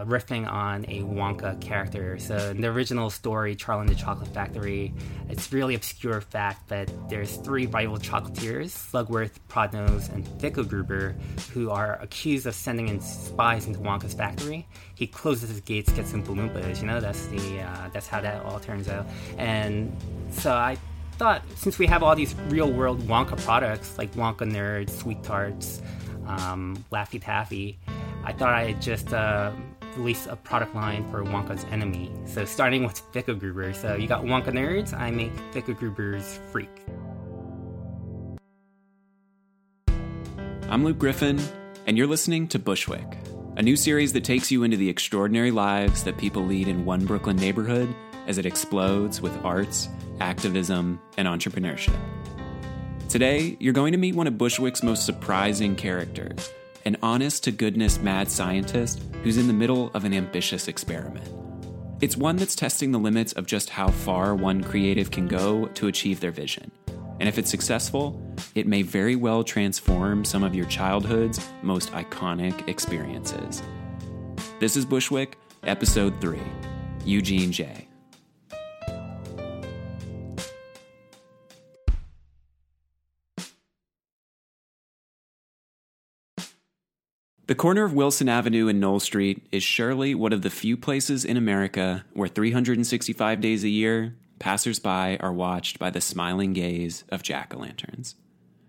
Uh, riffing on a Wonka character. So in the original story, Charlie and the Chocolate Factory, it's really obscure fact that there's three rival chocolatiers, Slugworth, Prodnose, and Fickelgruber, who are accused of sending in spies into Wonka's factory. He closes his gates, gets some Loompas. You know, that's the uh, that's how that all turns out. And so I thought, since we have all these real world Wonka products like Wonka Nerds, Sweet Tarts, um, Laffy Taffy, I thought I'd just uh, release a product line for Wonka's enemy. So starting with Fickelgruber. So you got Wonka Nerds, I make Fickelgruber's Freak. I'm Luke Griffin, and you're listening to Bushwick, a new series that takes you into the extraordinary lives that people lead in one Brooklyn neighborhood as it explodes with arts, activism, and entrepreneurship. Today, you're going to meet one of Bushwick's most surprising characters an honest to goodness mad scientist who's in the middle of an ambitious experiment. It's one that's testing the limits of just how far one creative can go to achieve their vision. And if it's successful, it may very well transform some of your childhood's most iconic experiences. This is Bushwick, Episode 3 Eugene J. The corner of Wilson Avenue and Knoll Street is surely one of the few places in America where 365 days a year, passersby are watched by the smiling gaze of jack o' lanterns.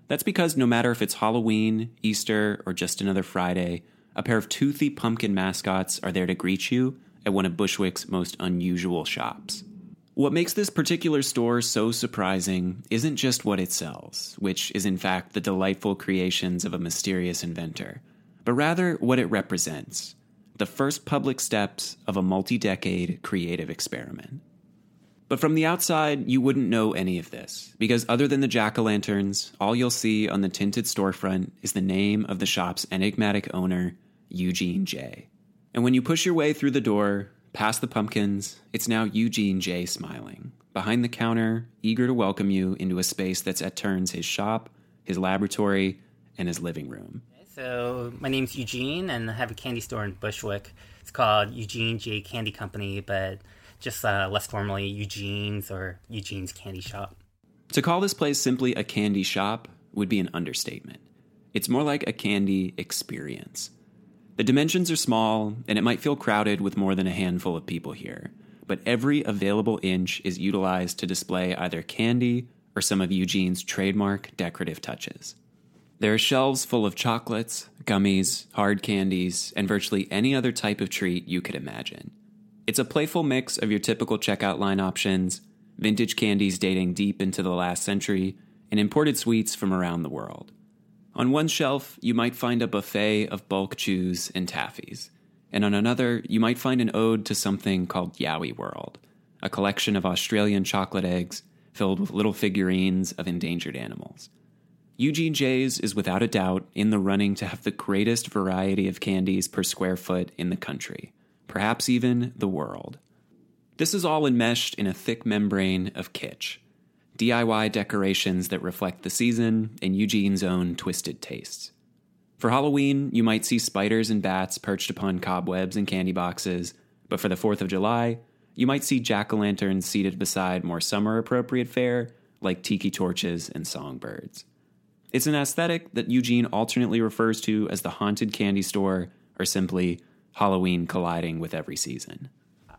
That's because no matter if it's Halloween, Easter, or just another Friday, a pair of toothy pumpkin mascots are there to greet you at one of Bushwick's most unusual shops. What makes this particular store so surprising isn't just what it sells, which is in fact the delightful creations of a mysterious inventor but rather what it represents the first public steps of a multi decade creative experiment. But from the outside, you wouldn't know any of this, because other than the jack o' lanterns, all you'll see on the tinted storefront is the name of the shop's enigmatic owner, Eugene J. And when you push your way through the door, past the pumpkins, it's now Eugene J smiling, behind the counter, eager to welcome you into a space that's at turns his shop, his laboratory, and his living room. So my name's Eugene, and I have a candy store in Bushwick. It's called Eugene J Candy Company, but just uh, less formally Eugene's or Eugene's Candy Shop. To call this place simply a candy shop would be an understatement. It's more like a candy experience. The dimensions are small, and it might feel crowded with more than a handful of people here, but every available inch is utilized to display either candy or some of Eugene's trademark decorative touches. There are shelves full of chocolates, gummies, hard candies, and virtually any other type of treat you could imagine. It's a playful mix of your typical checkout line options, vintage candies dating deep into the last century, and imported sweets from around the world. On one shelf, you might find a buffet of bulk chews and taffies, and on another, you might find an ode to something called Yowie World, a collection of Australian chocolate eggs filled with little figurines of endangered animals. Eugene J's is without a doubt in the running to have the greatest variety of candies per square foot in the country, perhaps even the world. This is all enmeshed in a thick membrane of kitsch, DIY decorations that reflect the season and Eugene's own twisted tastes. For Halloween, you might see spiders and bats perched upon cobwebs and candy boxes, But for the 4th of July, you might see jack o' lanterns seated beside more summer appropriate fare like tiki torches and songbirds. It's an aesthetic that Eugene alternately refers to as the haunted candy store or simply Halloween colliding with every season.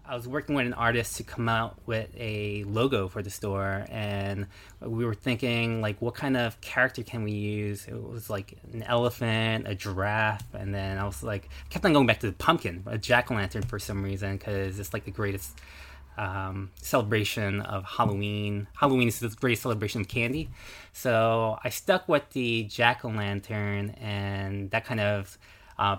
I was working with an artist to come out with a logo for the store, and we were thinking like, what kind of character can we use? It was like an elephant, a giraffe, and then I was like, kept on going back to the pumpkin, a jack o' lantern for some reason, because it's like the greatest um, celebration of Halloween. Halloween is the greatest celebration of candy. So I stuck with the jack o' lantern, and that kind of uh,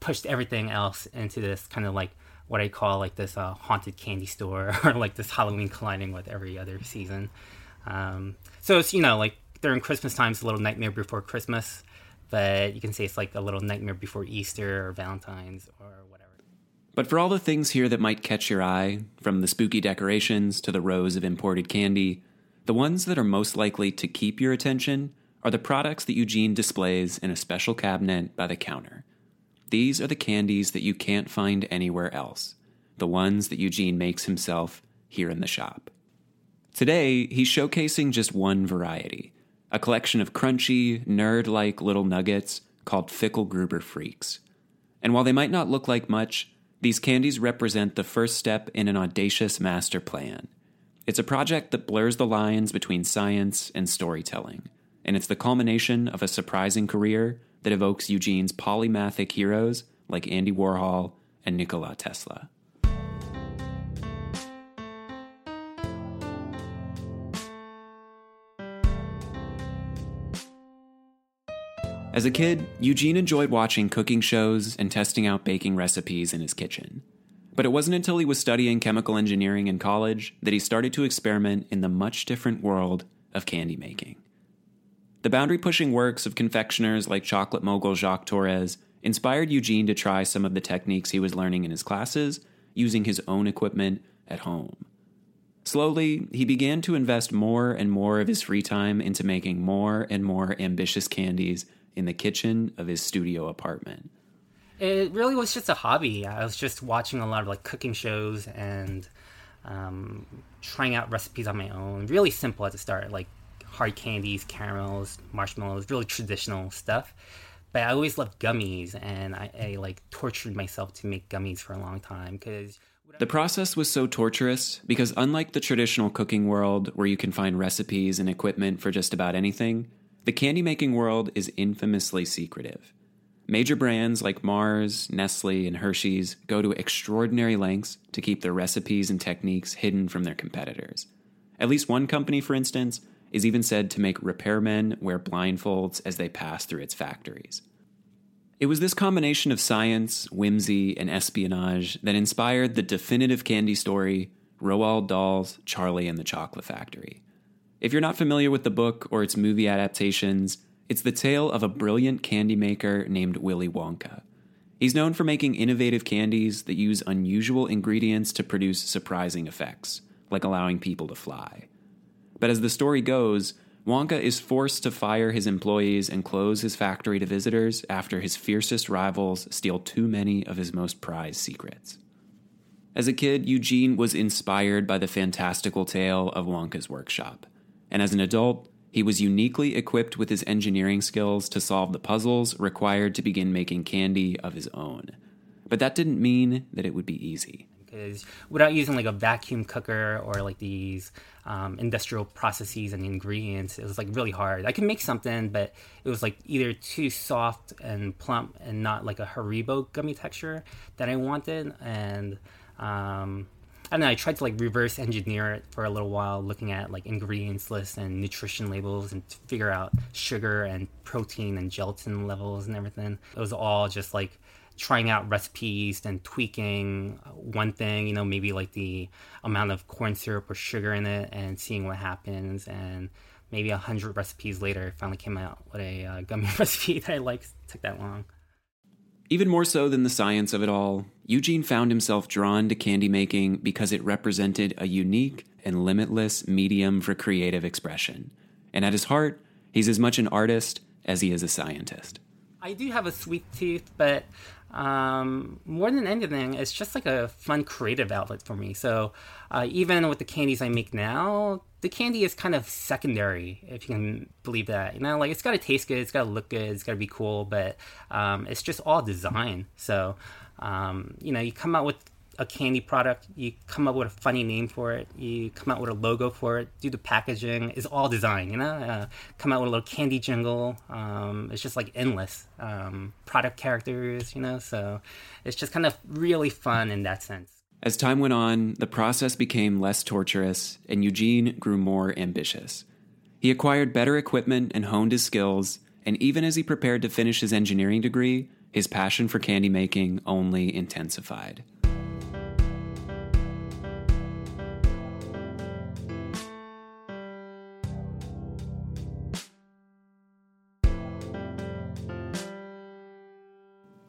pushed everything else into this kind of like what I call like this uh, haunted candy store or like this Halloween colliding with every other season. Um, so it's, you know, like during Christmas time, it's a little nightmare before Christmas, but you can say it's like a little nightmare before Easter or Valentine's or whatever. But for all the things here that might catch your eye, from the spooky decorations to the rows of imported candy, the ones that are most likely to keep your attention are the products that Eugene displays in a special cabinet by the counter. These are the candies that you can't find anywhere else, the ones that Eugene makes himself here in the shop. Today, he's showcasing just one variety a collection of crunchy, nerd like little nuggets called Fickelgruber Freaks. And while they might not look like much, these candies represent the first step in an audacious master plan. It's a project that blurs the lines between science and storytelling, and it's the culmination of a surprising career that evokes Eugene's polymathic heroes like Andy Warhol and Nikola Tesla. As a kid, Eugene enjoyed watching cooking shows and testing out baking recipes in his kitchen. But it wasn't until he was studying chemical engineering in college that he started to experiment in the much different world of candy making. The boundary pushing works of confectioners like chocolate mogul Jacques Torres inspired Eugene to try some of the techniques he was learning in his classes using his own equipment at home. Slowly, he began to invest more and more of his free time into making more and more ambitious candies in the kitchen of his studio apartment. It really was just a hobby. I was just watching a lot of like cooking shows and um, trying out recipes on my own. Really simple at the start, like hard candies, caramels, marshmallows, really traditional stuff. But I always loved gummies, and I, I like tortured myself to make gummies for a long time because. The process was so torturous because, unlike the traditional cooking world where you can find recipes and equipment for just about anything, the candy making world is infamously secretive. Major brands like Mars, Nestle, and Hershey's go to extraordinary lengths to keep their recipes and techniques hidden from their competitors. At least one company, for instance, is even said to make repairmen wear blindfolds as they pass through its factories. It was this combination of science, whimsy, and espionage that inspired the definitive candy story, Roald Dahl's Charlie and the Chocolate Factory. If you're not familiar with the book or its movie adaptations, it's the tale of a brilliant candy maker named Willy Wonka. He's known for making innovative candies that use unusual ingredients to produce surprising effects, like allowing people to fly. But as the story goes, Wonka is forced to fire his employees and close his factory to visitors after his fiercest rivals steal too many of his most prized secrets. As a kid, Eugene was inspired by the fantastical tale of Wonka's workshop and as an adult, he was uniquely equipped with his engineering skills to solve the puzzles required to begin making candy of his own. But that didn't mean that it would be easy. Because without using like a vacuum cooker or like these um, industrial processes and ingredients, it was like really hard. I could make something, but it was like either too soft and plump and not like a Haribo gummy texture that I wanted. And um, I don't know. I tried to like reverse engineer it for a little while, looking at like ingredients lists and nutrition labels, and figure out sugar and protein and gelatin levels and everything. It was all just like trying out recipes and tweaking one thing, you know, maybe like the amount of corn syrup or sugar in it, and seeing what happens. And maybe a hundred recipes later, I finally came out with a uh, gummy recipe that I liked. Took that long. Even more so than the science of it all, Eugene found himself drawn to candy making because it represented a unique and limitless medium for creative expression. And at his heart, he's as much an artist as he is a scientist. I do have a sweet tooth, but um, more than anything, it's just like a fun creative outlet for me. So uh, even with the candies I make now, the candy is kind of secondary, if you can believe that. You know, like it's got to taste good, it's got to look good, it's got to be cool, but um, it's just all design. So, um, you know, you come out with a candy product, you come up with a funny name for it, you come out with a logo for it, do the packaging, it's all design, you know? Uh, come out with a little candy jingle. Um, it's just like endless. Um, product characters, you know? So it's just kind of really fun in that sense. As time went on, the process became less torturous, and Eugene grew more ambitious. He acquired better equipment and honed his skills, and even as he prepared to finish his engineering degree, his passion for candy making only intensified.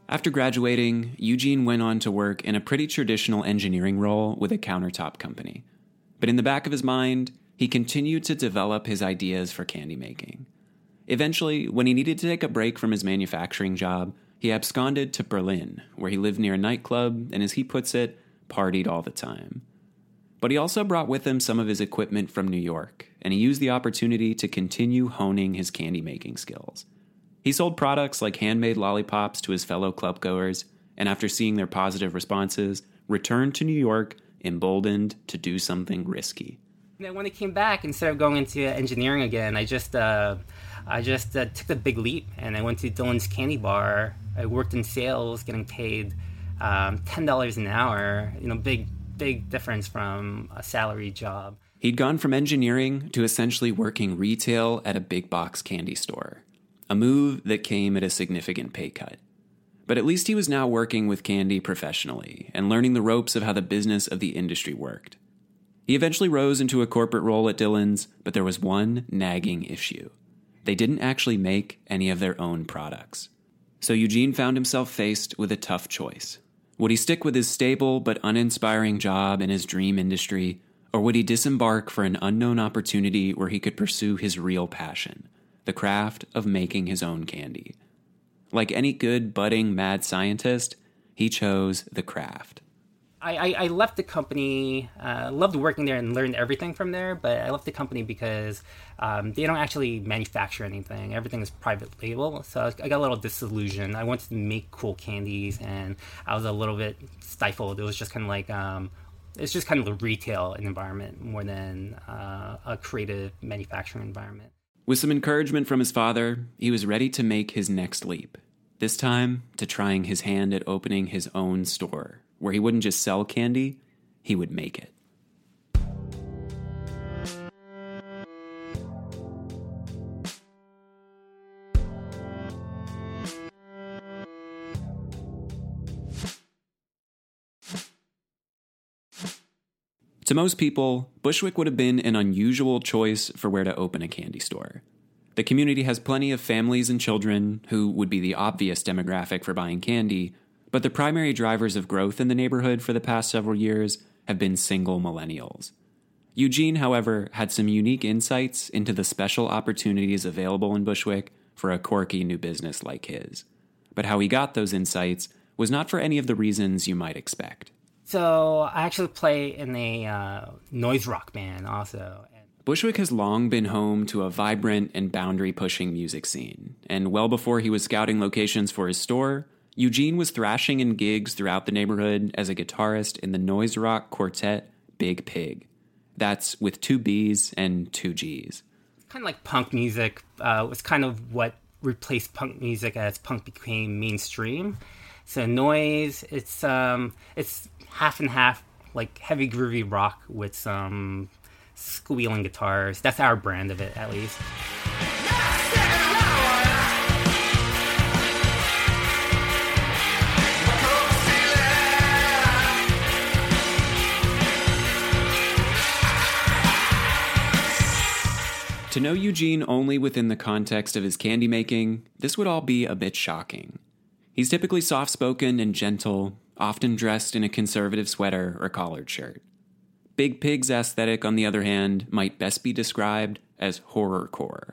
After graduating, Eugene went on to work in a pretty traditional engineering role with a countertop company. But in the back of his mind, he continued to develop his ideas for candy making. Eventually, when he needed to take a break from his manufacturing job, he absconded to Berlin, where he lived near a nightclub and, as he puts it, partied all the time. But he also brought with him some of his equipment from New York, and he used the opportunity to continue honing his candy making skills. He sold products like handmade lollipops to his fellow clubgoers, and after seeing their positive responses, returned to New York emboldened to do something risky. Then when I came back, instead of going into engineering again, I just uh, I just uh, took the big leap and I went to Dylan's Candy Bar. I worked in sales, getting paid um, ten dollars an hour. You know, big big difference from a salary job. He'd gone from engineering to essentially working retail at a big box candy store a move that came at a significant pay cut. But at least he was now working with Candy professionally and learning the ropes of how the business of the industry worked. He eventually rose into a corporate role at Dylan's, but there was one nagging issue. They didn't actually make any of their own products. So Eugene found himself faced with a tough choice. Would he stick with his stable but uninspiring job in his dream industry, or would he disembark for an unknown opportunity where he could pursue his real passion, the craft of making his own candy. Like any good budding mad scientist, he chose the craft. I, I, left the company, uh, loved working there and learned everything from there, but I left the company because um, they don't actually manufacture anything. Everything is private label. So I got a little disillusioned. I wanted to make cool candies and I was a little bit stifled. It was just kind of like, um, it's just kind of a retail environment more than uh, a creative manufacturing environment. With some encouragement from his father, he was ready to make his next leap. This time, to trying his hand at opening his own store, where he wouldn't just sell candy, he would make it. To most people, Bushwick would have been an unusual choice for where to open a candy store. The community has plenty of families and children who would be the obvious demographic for buying candy, but the primary drivers of growth in the neighborhood for the past several years have been single millennials. Eugene, however, had some unique insights into the special opportunities available in Bushwick for a quirky new business like his. But how he got those insights was not for any of the reasons you might expect. So I actually play in a uh, noise rock band also. Bushwick has long been home to a vibrant and boundary pushing music scene, and well before he was scouting locations for his store, Eugene was thrashing in gigs throughout the neighborhood as a guitarist in the noise rock quartet Big Pig. That's with two B's and two G's. Kind of like punk music uh, was kind of what replaced punk music as punk became mainstream. So noise, it's um, it's half and half, like heavy groovy rock with some squealing guitars. That's our brand of it, at least. To know Eugene only within the context of his candy making, this would all be a bit shocking. He's typically soft spoken and gentle, often dressed in a conservative sweater or collared shirt. Big Pig's aesthetic, on the other hand, might best be described as horrorcore.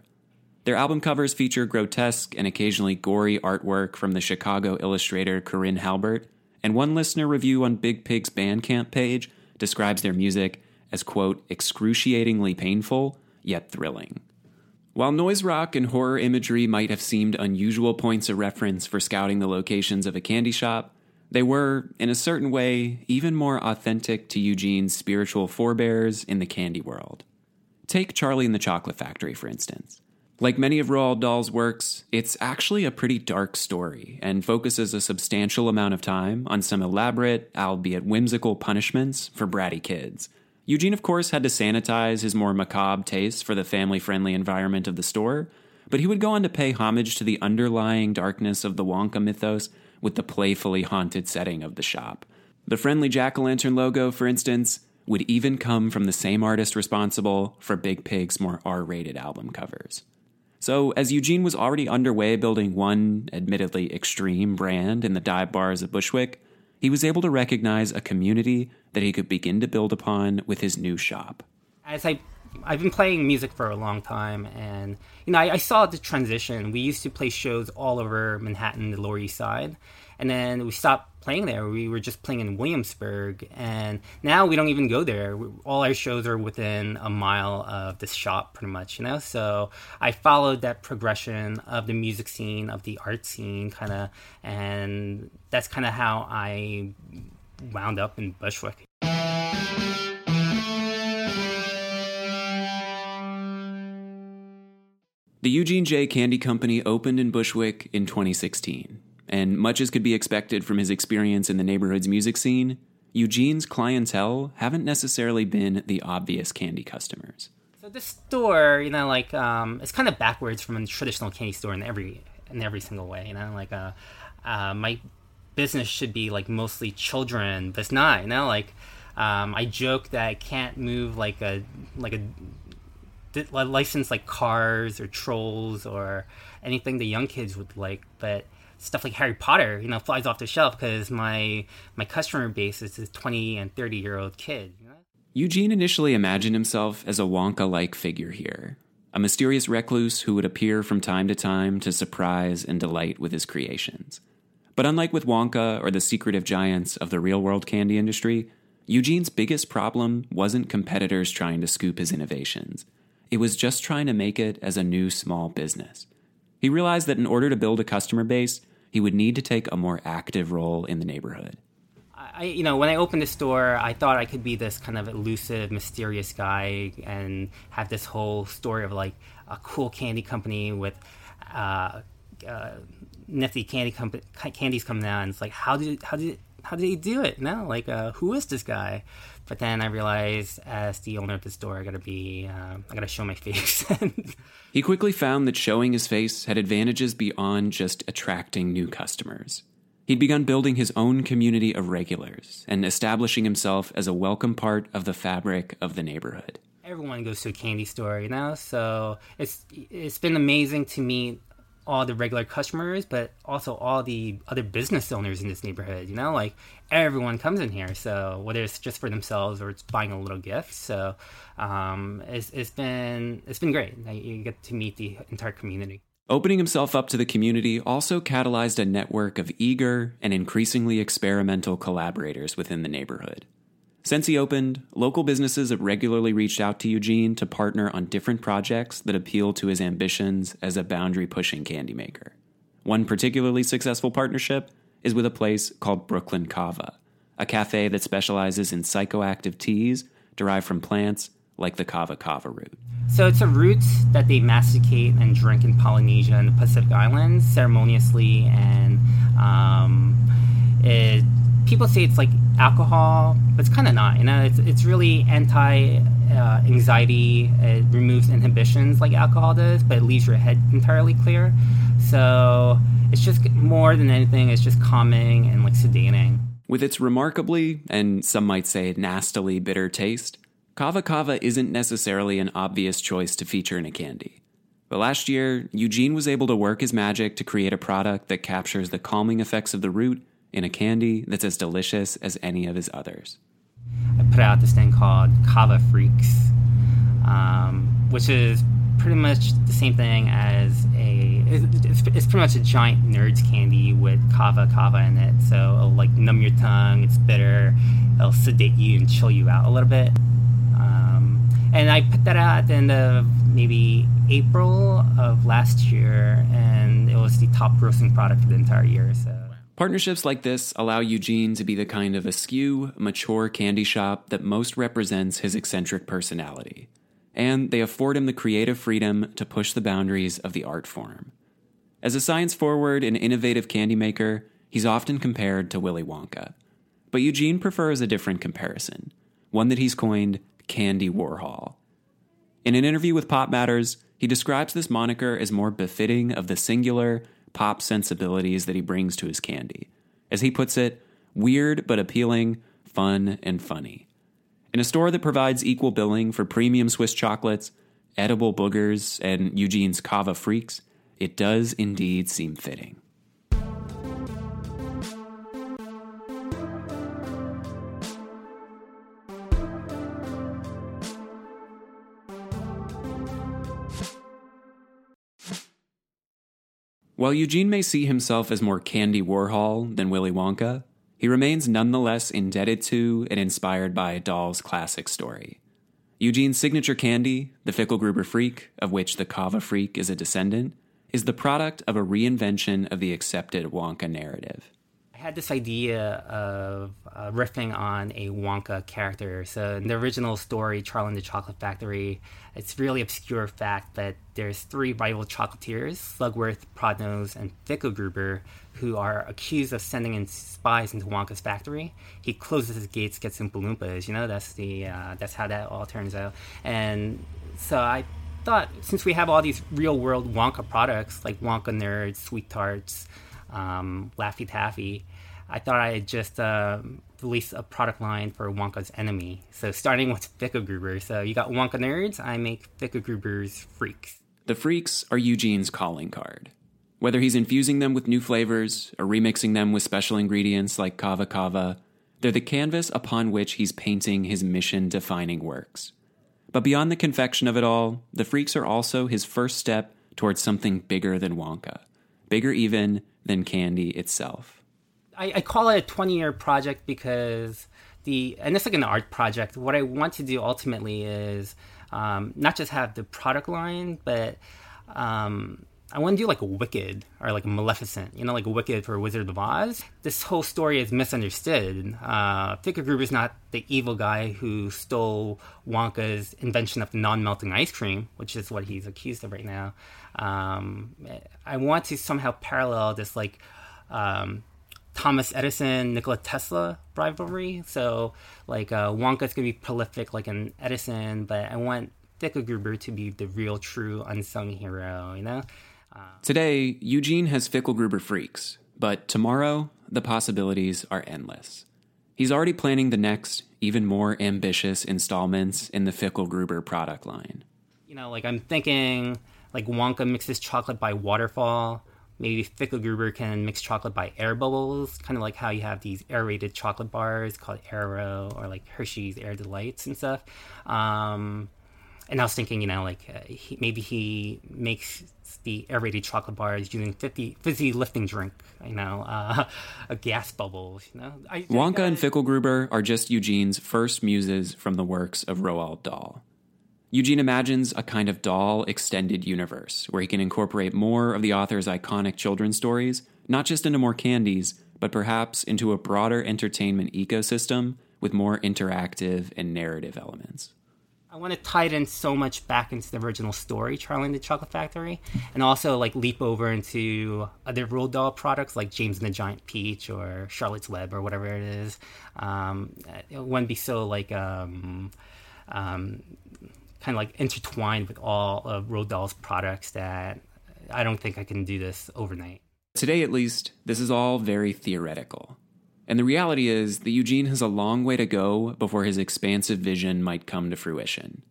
Their album covers feature grotesque and occasionally gory artwork from the Chicago illustrator Corinne Halbert, and one listener review on Big Pig's Bandcamp page describes their music as, quote, excruciatingly painful, yet thrilling. While noise rock and horror imagery might have seemed unusual points of reference for scouting the locations of a candy shop, they were, in a certain way, even more authentic to Eugene's spiritual forebears in the candy world. Take Charlie and the Chocolate Factory, for instance. Like many of Roald Dahl's works, it's actually a pretty dark story and focuses a substantial amount of time on some elaborate, albeit whimsical, punishments for bratty kids – Eugene, of course, had to sanitize his more macabre tastes for the family friendly environment of the store, but he would go on to pay homage to the underlying darkness of the Wonka mythos with the playfully haunted setting of the shop. The friendly jack o' lantern logo, for instance, would even come from the same artist responsible for Big Pig's more R rated album covers. So, as Eugene was already underway building one, admittedly extreme brand in the dive bars of Bushwick, he was able to recognize a community that he could begin to build upon with his new shop. As I I've been playing music for a long time, and you know, I, I, saw the transition. We used to play shows all over Manhattan, the Lower East Side, and then we stopped playing there. We were just playing in Williamsburg, and now we don't even go there. All our shows are within a mile of this shop, pretty much, you know. So I followed that progression of the music scene, of the art scene, kind of, and that's kind of how I wound up in Bushwick. The Eugene J. Candy Company opened in Bushwick in 2016, and much as could be expected from his experience in the neighborhood's music scene, Eugene's clientele haven't necessarily been the obvious candy customers. So this store, you know, like um, it's kind of backwards from a traditional candy store in every in every single way. You know, like uh, uh, my business should be like mostly children, but it's not. You know, like um, I joke that I can't move like a like a license like cars or trolls or anything the young kids would like, but stuff like Harry Potter, you know, flies off the shelf because my my customer base is this twenty and thirty year old kid. Eugene initially imagined himself as a Wonka-like figure here, a mysterious recluse who would appear from time to time to surprise and delight with his creations. But unlike with Wonka or the secretive giants of the real world candy industry, Eugene's biggest problem wasn't competitors trying to scoop his innovations. It was just trying to make it as a new small business. He realized that in order to build a customer base, he would need to take a more active role in the neighborhood. I, you know, when I opened the store, I thought I could be this kind of elusive, mysterious guy and have this whole story of like a cool candy company with uh, uh, nifty candy comp- candies coming out. And it's like, how did how did how did he do it? No, like, uh, who is this guy? But then I realized, as the owner of the store, I gotta be, uh, I gotta show my face. he quickly found that showing his face had advantages beyond just attracting new customers. He'd begun building his own community of regulars and establishing himself as a welcome part of the fabric of the neighborhood. Everyone goes to a candy store, you know, so it's it's been amazing to meet all the regular customers, but also all the other business owners in this neighborhood. You know, like everyone comes in here. So whether it's just for themselves or it's buying a little gift, so um, it's, it's been it's been great. You get to meet the entire community. Opening himself up to the community also catalyzed a network of eager and increasingly experimental collaborators within the neighborhood. Since he opened, local businesses have regularly reached out to Eugene to partner on different projects that appeal to his ambitions as a boundary pushing candy maker. One particularly successful partnership is with a place called Brooklyn Kava, a cafe that specializes in psychoactive teas derived from plants like the kava kava root. So it's a root that they masticate and drink in Polynesia and the Pacific Islands ceremoniously, and um, it people say it's like alcohol, but it's kind of not. You know, it's it's really anti uh, anxiety. It removes inhibitions like alcohol does, but it leaves your head entirely clear. So it's just more than anything, it's just calming and like sedating. With its remarkably, and some might say nastily bitter taste, Kava Kava isn't necessarily an obvious choice to feature in a candy. But last year, Eugene was able to work his magic to create a product that captures the calming effects of the root in a candy that's as delicious as any of his others. I put out this thing called Kava Freaks, um, which is pretty much the same thing as a. It's, it's pretty much a giant nerds candy with kava kava in it. So it'll like numb your tongue. It's bitter. It'll sedate you and chill you out a little bit. Um, and I put that out at the end of maybe April of last year, and it was the top grossing product for the entire year. So. Partnerships like this allow Eugene to be the kind of askew, mature candy shop that most represents his eccentric personality. And they afford him the creative freedom to push the boundaries of the art form. As a science forward and innovative candy maker, he's often compared to Willy Wonka. But Eugene prefers a different comparison, one that he's coined Candy Warhol. In an interview with PopMatters, he describes this moniker as more befitting of the singular, pop sensibilities that he brings to his candy. As he puts it, weird but appealing, fun and funny. In a store that provides equal billing for premium Swiss chocolates, edible boogers, and Eugene's Kava freaks, it does indeed seem fitting. While Eugene may see himself as more Candy Warhol than Willy Wonka, he remains nonetheless indebted to and inspired by Dahl's classic story. Eugene's signature candy, the Fickelgruber Freak, of which the Kava Freak is a descendant, is the product of a reinvention of the accepted Wonka narrative had this idea of uh, riffing on a Wonka character. So in the original story, Charlie and the Chocolate Factory, it's really obscure fact that there's three rival chocolatiers, Slugworth, Prodnose, and Fickelgruber, who are accused of sending in spies into Wonka's factory. He closes his gates, gets some Loompas. You know, that's the uh, that's how that all turns out. And so I thought, since we have all these real world Wonka products like Wonka Nerds, Sweet Tarts, um, Laffy Taffy, I thought I'd just uh, release a product line for Wonka's enemy. So starting with Fickelgruber. So you got Wonka nerds, I make Fickelgruber's freaks. The freaks are Eugene's calling card. Whether he's infusing them with new flavors or remixing them with special ingredients like kava kava, they're the canvas upon which he's painting his mission defining works. But beyond the confection of it all, the freaks are also his first step towards something bigger than Wonka, bigger even than candy itself. I, I call it a 20 year project because the and it's like an art project. What I want to do ultimately is um, not just have the product line, but um, I want to do like a Wicked or like a Maleficent, you know, like a Wicked for Wizard of Oz. This whole story is misunderstood. Uh, Fickelgruber is not the evil guy who stole Wonka's invention of the non-melting ice cream, which is what he's accused of right now. Um, I want to somehow parallel this like um, Thomas Edison, Nikola Tesla rivalry. So like uh, Wonka's gonna be prolific like an Edison, but I want Fickelgruber to be the real, true, unsung hero. You know. Uh, Today, Eugene has Fickelgruber freaks, but tomorrow the possibilities are endless. He's already planning the next, even more ambitious installments in the Fickelgruber product line. You know, like I'm thinking, like Wonka mixes chocolate by waterfall Maybe Fickelgruber can mix chocolate by air bubbles, kind of like how you have these aerated chocolate bars called Aero or like Hershey's Air Delights and stuff. Um, and I was thinking, you know, like uh, he, maybe he makes the aerated chocolate bars using 50, fizzy lifting drink, you know, uh, gas bubble, you know. I, Wonka I, and Fickelgruber are just Eugene's first muses from the works of Roald Dahl. Eugene imagines a kind of Dahl extended universe where he can incorporate more of the author's iconic children's stories, not just into more candies, but perhaps into a broader entertainment ecosystem with more interactive and narrative elements. I want to tie it in so much back into the original story, Charlie and the Chocolate Factory, and also like leap over into other Roald Dahl products like James and the Giant Peach or Charlotte's Web or whatever it is. Um, it wouldn't be so like um, um, kind of like intertwined with all of Roald products that I don't think I can do this overnight. Today, at least, this is all very theoretical. And the reality is that Eugene has a long way to go before his expansive vision might come to fruition.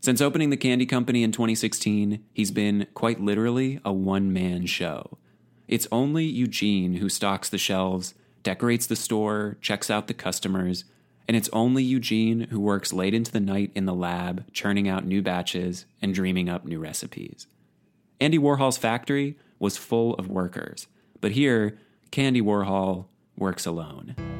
Since opening the candy company in 2016, he's been, quite literally, a one man show. It's only Eugene who stocks the shelves, decorates the store, checks out the customers, and it's only Eugene who works late into the night in the lab, churning out new batches and dreaming up new recipes. Andy Warhol's factory was full of workers, but here, Candy Warhol works alone.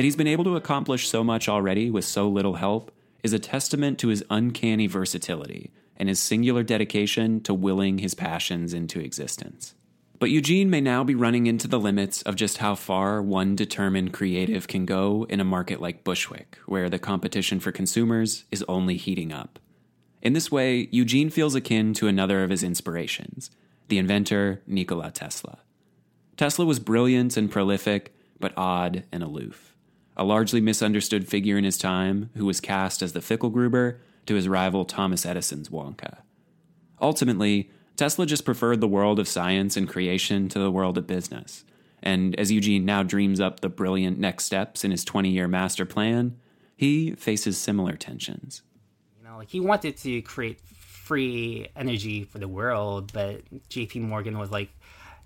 That he's been able to accomplish so much already with so little help is a testament to his uncanny versatility and his singular dedication to willing his passions into existence. But Eugene may now be running into the limits of just how far one determined creative can go in a market like Bushwick, where the competition for consumers is only heating up. In this way, Eugene feels akin to another of his inspirations, the inventor Nikola Tesla. Tesla was brilliant and prolific, but odd and aloof a largely misunderstood figure in his time who was cast as the Fickelgruber to his rival Thomas Edison's Wonka. Ultimately, Tesla just preferred the world of science and creation to the world of business. And as Eugene now dreams up the brilliant next steps in his 20 year master plan, he faces similar tensions. You know, he wanted to create free energy for the world, but JP Morgan was like,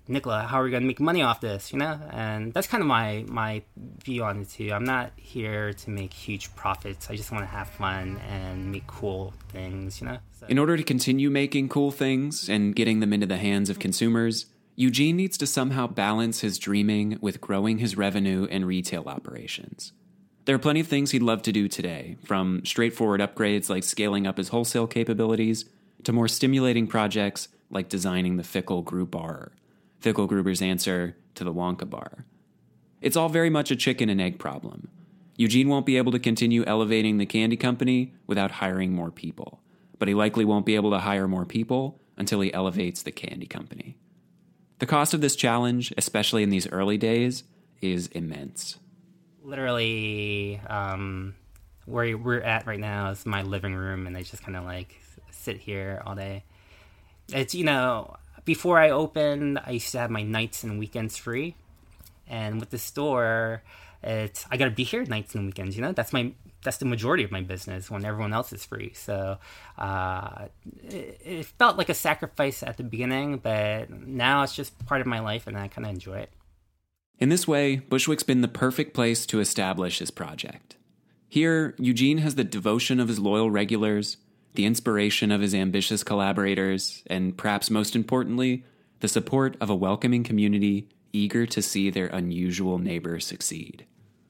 Nikola, how are we going to make money off this? You know, and that's kind of my my view on it too. I'm not here to make huge profits. I just want to have fun and make cool things. You know. So. In order to continue making cool things and getting them into the hands of consumers, Eugene needs to somehow balance his dreaming with growing his revenue and retail operations. There are plenty of things he'd love to do today, from straightforward upgrades like scaling up his wholesale capabilities to more stimulating projects like designing the Fickelgruber Bar Fickelgruber's answer to the Wonka bar. It's all very much a chicken and egg problem. Eugene won't be able to continue elevating the candy company without hiring more people, but he likely won't be able to hire more people until he elevates the candy company. The cost of this challenge, especially in these early days, is immense. Literally, um, where we're at right now is my living room, and I just kind of like sit here all day. It's, you know, before I opened, I used to have my nights and weekends free, and with the store, it's I gotta be here nights and weekends. You know, that's my that's the majority of my business when everyone else is free. So uh, it, it, felt like a sacrifice at the beginning, but now it's just part of my life, and I kind of enjoy it. In this way, Bushwick's been the perfect place to establish his project. Here, Eugene has the devotion of his loyal regulars, the inspiration of his ambitious collaborators, and perhaps most importantly, the support of a welcoming community eager to see their unusual neighbor succeed.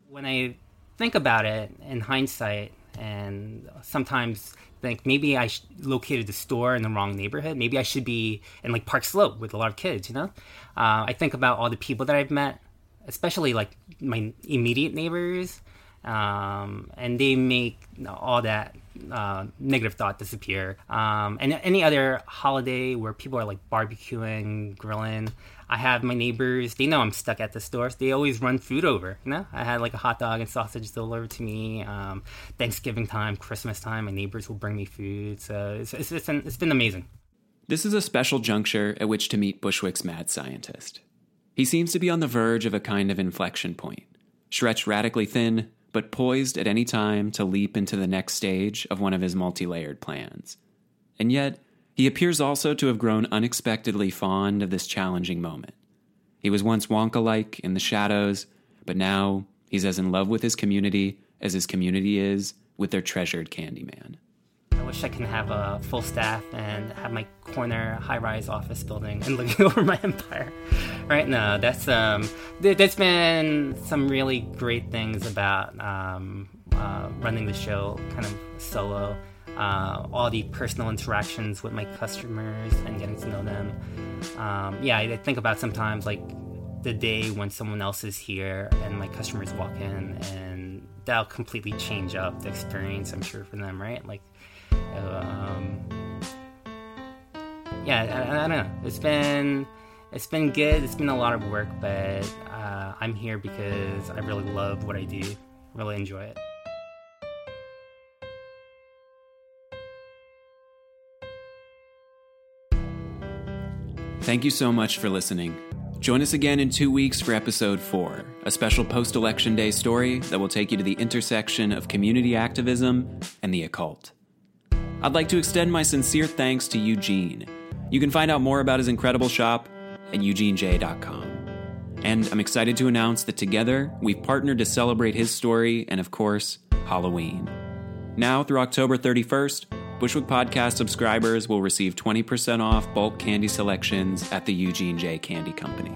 When I think about it in hindsight, and sometimes think maybe I located the store in the wrong neighborhood. Maybe I should be in like Park Slope with a lot of kids, you know? Uh, I think about all the people that I've met, especially like my immediate neighbors, um, and they make all that uh, negative thought disappear. Um, and any other holiday where people are like barbecuing, grilling, I have my neighbors. They know I'm stuck at the store. So they always run food over. You know, I had like a hot dog and sausage delivered to me. Um, Thanksgiving time, Christmas time, my neighbors will bring me food. So it's it's, it's, it's been amazing. This is a special juncture at which to meet Bushwick's mad scientist. He seems to be on the verge of a kind of inflection point, stretched radically thin, but poised at any time to leap into the next stage of one of his multi layered plans. And yet, he appears also to have grown unexpectedly fond of this challenging moment. He was once Wonka like in the shadows, but now he's as in love with his community as his community is with their treasured Candyman. I wish I can have a full staff and have my corner high-rise office building and looking over my empire. Right now, that's um, th- there's been some really great things about um, uh, running the show kind of solo. Uh, all the personal interactions with my customers and getting to know them. Um, yeah, I think about sometimes like the day when someone else is here and my customers walk in and that'll completely change up the experience i'm sure for them right like um, yeah, I, I, don't know. It's been it's been good. It's been a lot of work, but uh, I'm here because I really love what I do, really enjoy it. Thank you so much for listening. Join us again in two weeks for episode four, a special post election day story that will take you to the intersection of community activism and the occult. I'd like to extend my sincere thanks to Eugene. You can find out more about his incredible shop at eugenej.com. And I'm excited to announce that together we've partnered to celebrate his story and, of course, Halloween. Now through October 31st, Bushwick Podcast subscribers will receive 20% off bulk candy selections at the Eugene J. Candy Company.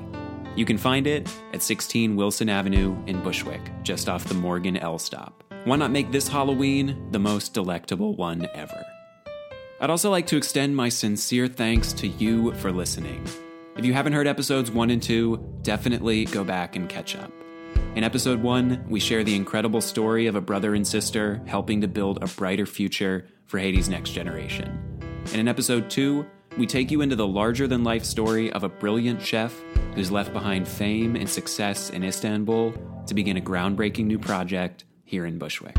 You can find it at 16 Wilson Avenue in Bushwick, just off the Morgan L stop. Why not make this Halloween the most delectable one ever? I'd also like to extend my sincere thanks to you for listening. If you haven't heard episodes 1 and 2, definitely go back and catch up. In episode 1, we share the incredible story of a brother and sister helping to build a brighter future for Haiti's next generation. And in episode 2, we take you into the larger than life story of a brilliant chef who's left behind fame and success in Istanbul to begin a groundbreaking new project here in Bushwick.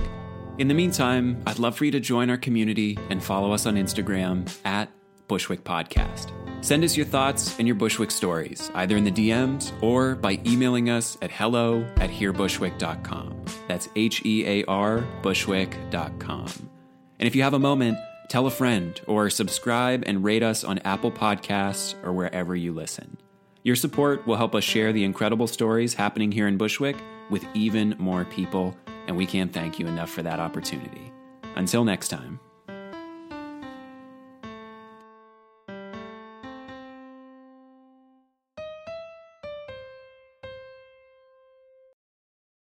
In the meantime, I'd love for you to join our community and follow us on Instagram at Bushwick Podcast. Send us your thoughts and your Bushwick stories, either in the DMs or by emailing us at hello at hearbushwick.com. That's H E A R Bushwick.com. And if you have a moment, tell a friend or subscribe and rate us on Apple Podcasts or wherever you listen. Your support will help us share the incredible stories happening here in Bushwick with even more people, and we can't thank you enough for that opportunity. Until next time.